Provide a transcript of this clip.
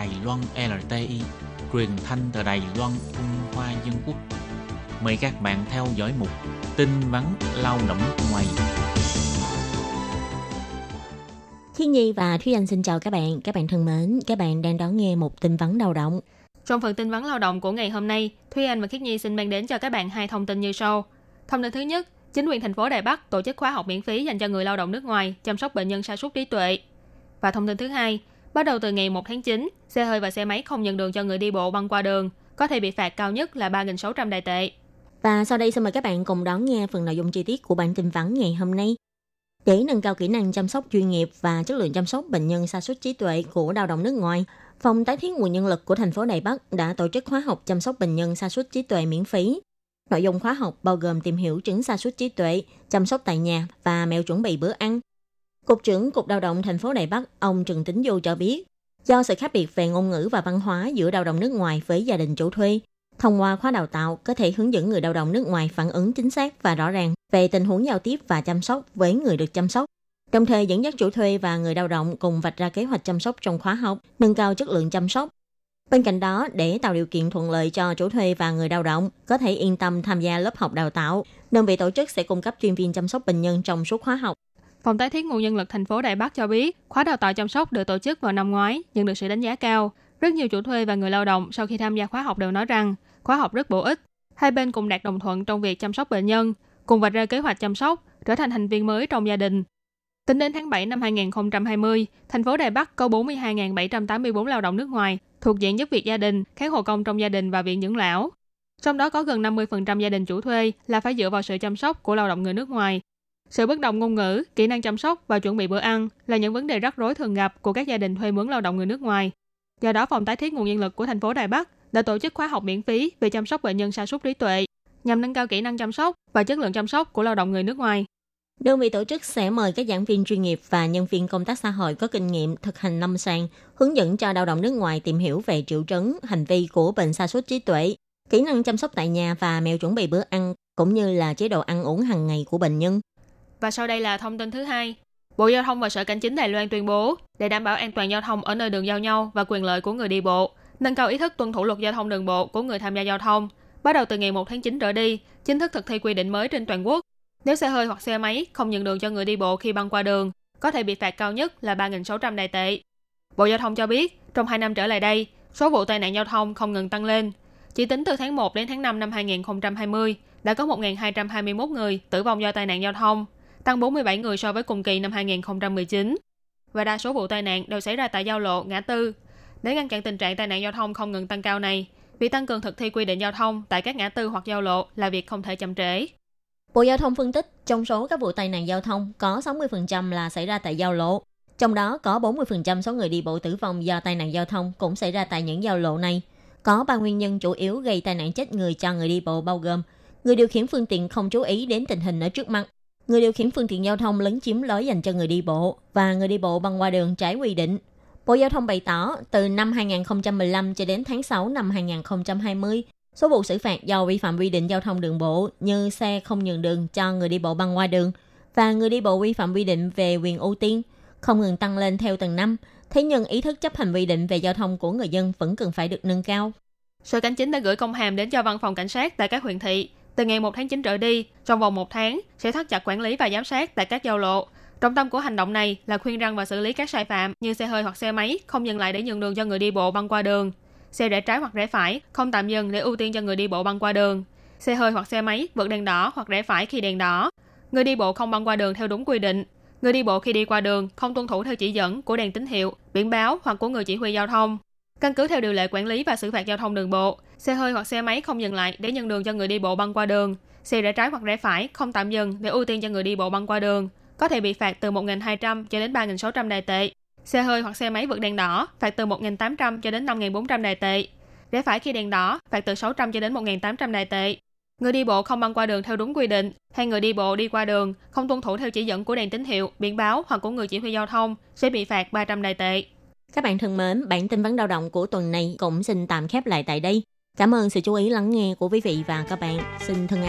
Đài Loan LTI, truyền thanh từ Đài Loan Trung Hoa Dân Quốc. Mời các bạn theo dõi mục tin vắn lao động ngoài. Thiên Nhi và Thúy Anh xin chào các bạn. Các bạn thân mến, các bạn đang đón nghe một tin vắn lao động. Trong phần tin vắn lao động của ngày hôm nay, Thúy Anh và Khiết Nhi xin mang đến cho các bạn hai thông tin như sau. Thông tin thứ nhất, chính quyền thành phố Đài Bắc tổ chức khóa học miễn phí dành cho người lao động nước ngoài chăm sóc bệnh nhân sa sút trí tuệ. Và thông tin thứ hai, bắt đầu từ ngày 1 tháng 9, xe hơi và xe máy không nhận đường cho người đi bộ băng qua đường có thể bị phạt cao nhất là 3.600 đại tệ. Và sau đây xin mời các bạn cùng đón nghe phần nội dung chi tiết của bản tin vắn ngày hôm nay. Để nâng cao kỹ năng chăm sóc chuyên nghiệp và chất lượng chăm sóc bệnh nhân sa sút trí tuệ của lao động nước ngoài, Phòng tái thiết nguồn nhân lực của thành phố Đài Bắc đã tổ chức khóa học chăm sóc bệnh nhân sa sút trí tuệ miễn phí. Nội dung khóa học bao gồm tìm hiểu chứng sa sút trí tuệ, chăm sóc tại nhà và mẹo chuẩn bị bữa ăn. Cục trưởng Cục Lao động thành phố Đài Bắc, ông Trần Tính Du cho biết, do sự khác biệt về ngôn ngữ và văn hóa giữa lao động nước ngoài với gia đình chủ thuê, thông qua khóa đào tạo có thể hướng dẫn người lao động nước ngoài phản ứng chính xác và rõ ràng về tình huống giao tiếp và chăm sóc với người được chăm sóc đồng thời dẫn dắt chủ thuê và người lao động cùng vạch ra kế hoạch chăm sóc trong khóa học, nâng cao chất lượng chăm sóc. Bên cạnh đó, để tạo điều kiện thuận lợi cho chủ thuê và người lao động có thể yên tâm tham gia lớp học đào tạo, đơn vị tổ chức sẽ cung cấp chuyên viên chăm sóc bệnh nhân trong suốt khóa học. Phòng tái thiết nguồn nhân lực thành phố Đài Bắc cho biết, khóa đào tạo chăm sóc được tổ chức vào năm ngoái, nhận được sự đánh giá cao. Rất nhiều chủ thuê và người lao động sau khi tham gia khóa học đều nói rằng khóa học rất bổ ích. Hai bên cùng đạt đồng thuận trong việc chăm sóc bệnh nhân, cùng vạch ra kế hoạch chăm sóc, trở thành thành viên mới trong gia đình, Tính đến tháng 7 năm 2020, thành phố Đài Bắc có 42.784 lao động nước ngoài thuộc diện giúp việc gia đình, kháng hộ công trong gia đình và viện dưỡng lão. Trong đó có gần 50% gia đình chủ thuê là phải dựa vào sự chăm sóc của lao động người nước ngoài. Sự bất đồng ngôn ngữ, kỹ năng chăm sóc và chuẩn bị bữa ăn là những vấn đề rắc rối thường gặp của các gia đình thuê mướn lao động người nước ngoài. Do đó, phòng tái thiết nguồn nhân lực của thành phố Đài Bắc đã tổ chức khóa học miễn phí về chăm sóc bệnh nhân sa sút trí tuệ nhằm nâng cao kỹ năng chăm sóc và chất lượng chăm sóc của lao động người nước ngoài. Đơn vị tổ chức sẽ mời các giảng viên chuyên nghiệp và nhân viên công tác xã hội có kinh nghiệm thực hành lâm sàng, hướng dẫn cho lao động nước ngoài tìm hiểu về triệu chứng, hành vi của bệnh sa sút trí tuệ, kỹ năng chăm sóc tại nhà và mèo chuẩn bị bữa ăn, cũng như là chế độ ăn uống hàng ngày của bệnh nhân. Và sau đây là thông tin thứ hai. Bộ Giao thông và Sở Cảnh chính Đài Loan tuyên bố, để đảm bảo an toàn giao thông ở nơi đường giao nhau và quyền lợi của người đi bộ, nâng cao ý thức tuân thủ luật giao thông đường bộ của người tham gia giao thông, bắt đầu từ ngày 1 tháng 9 trở đi, chính thức thực thi quy định mới trên toàn quốc nếu xe hơi hoặc xe máy không nhận đường cho người đi bộ khi băng qua đường, có thể bị phạt cao nhất là 3.600 đài tệ. Bộ Giao thông cho biết, trong 2 năm trở lại đây, số vụ tai nạn giao thông không ngừng tăng lên. Chỉ tính từ tháng 1 đến tháng 5 năm 2020, đã có 1.221 người tử vong do tai nạn giao thông, tăng 47 người so với cùng kỳ năm 2019. Và đa số vụ tai nạn đều xảy ra tại giao lộ, ngã tư. Để ngăn chặn tình trạng tai nạn giao thông không ngừng tăng cao này, việc tăng cường thực thi quy định giao thông tại các ngã tư hoặc giao lộ là việc không thể chậm trễ. Bộ Giao thông phân tích, trong số các vụ tai nạn giao thông có 60% là xảy ra tại giao lộ. Trong đó có 40% số người đi bộ tử vong do tai nạn giao thông cũng xảy ra tại những giao lộ này. Có ba nguyên nhân chủ yếu gây tai nạn chết người cho người đi bộ bao gồm người điều khiển phương tiện không chú ý đến tình hình ở trước mặt, người điều khiển phương tiện giao thông lấn chiếm lối dành cho người đi bộ và người đi bộ băng qua đường trái quy định. Bộ Giao thông bày tỏ, từ năm 2015 cho đến tháng 6 năm 2020, Số vụ xử phạt do vi phạm quy định giao thông đường bộ như xe không nhường đường cho người đi bộ băng qua đường và người đi bộ vi phạm quy định về quyền ưu tiên không ngừng tăng lên theo từng năm. Thế nhưng ý thức chấp hành quy định về giao thông của người dân vẫn cần phải được nâng cao. Sở Cảnh chính đã gửi công hàm đến cho văn phòng cảnh sát tại các huyện thị. Từ ngày 1 tháng 9 trở đi, trong vòng một tháng sẽ thắt chặt quản lý và giám sát tại các giao lộ. Trọng tâm của hành động này là khuyên răng và xử lý các sai phạm như xe hơi hoặc xe máy không dừng lại để nhường đường cho người đi bộ băng qua đường xe rẽ trái hoặc rẽ phải, không tạm dừng để ưu tiên cho người đi bộ băng qua đường. Xe hơi hoặc xe máy vượt đèn đỏ hoặc rẽ phải khi đèn đỏ. Người đi bộ không băng qua đường theo đúng quy định. Người đi bộ khi đi qua đường không tuân thủ theo chỉ dẫn của đèn tín hiệu, biển báo hoặc của người chỉ huy giao thông. Căn cứ theo điều lệ quản lý và xử phạt giao thông đường bộ, xe hơi hoặc xe máy không dừng lại để nhận đường cho người đi bộ băng qua đường. Xe rẽ trái hoặc rẽ phải không tạm dừng để ưu tiên cho người đi bộ băng qua đường, có thể bị phạt từ 1.200 cho đến 3.600 đài tệ. Xe hơi hoặc xe máy vượt đèn đỏ phạt từ 1.800 cho đến 5.400 đài tệ. Rẽ phải khi đèn đỏ phạt từ 600 cho đến 1.800 đài tệ. Người đi bộ không băng qua đường theo đúng quy định hay người đi bộ đi qua đường không tuân thủ theo chỉ dẫn của đèn tín hiệu, biển báo hoặc của người chỉ huy giao thông sẽ bị phạt 300 đài tệ. Các bạn thân mến, bản tin vấn đau động của tuần này cũng xin tạm khép lại tại đây. Cảm ơn sự chú ý lắng nghe của quý vị và các bạn. Xin thân ái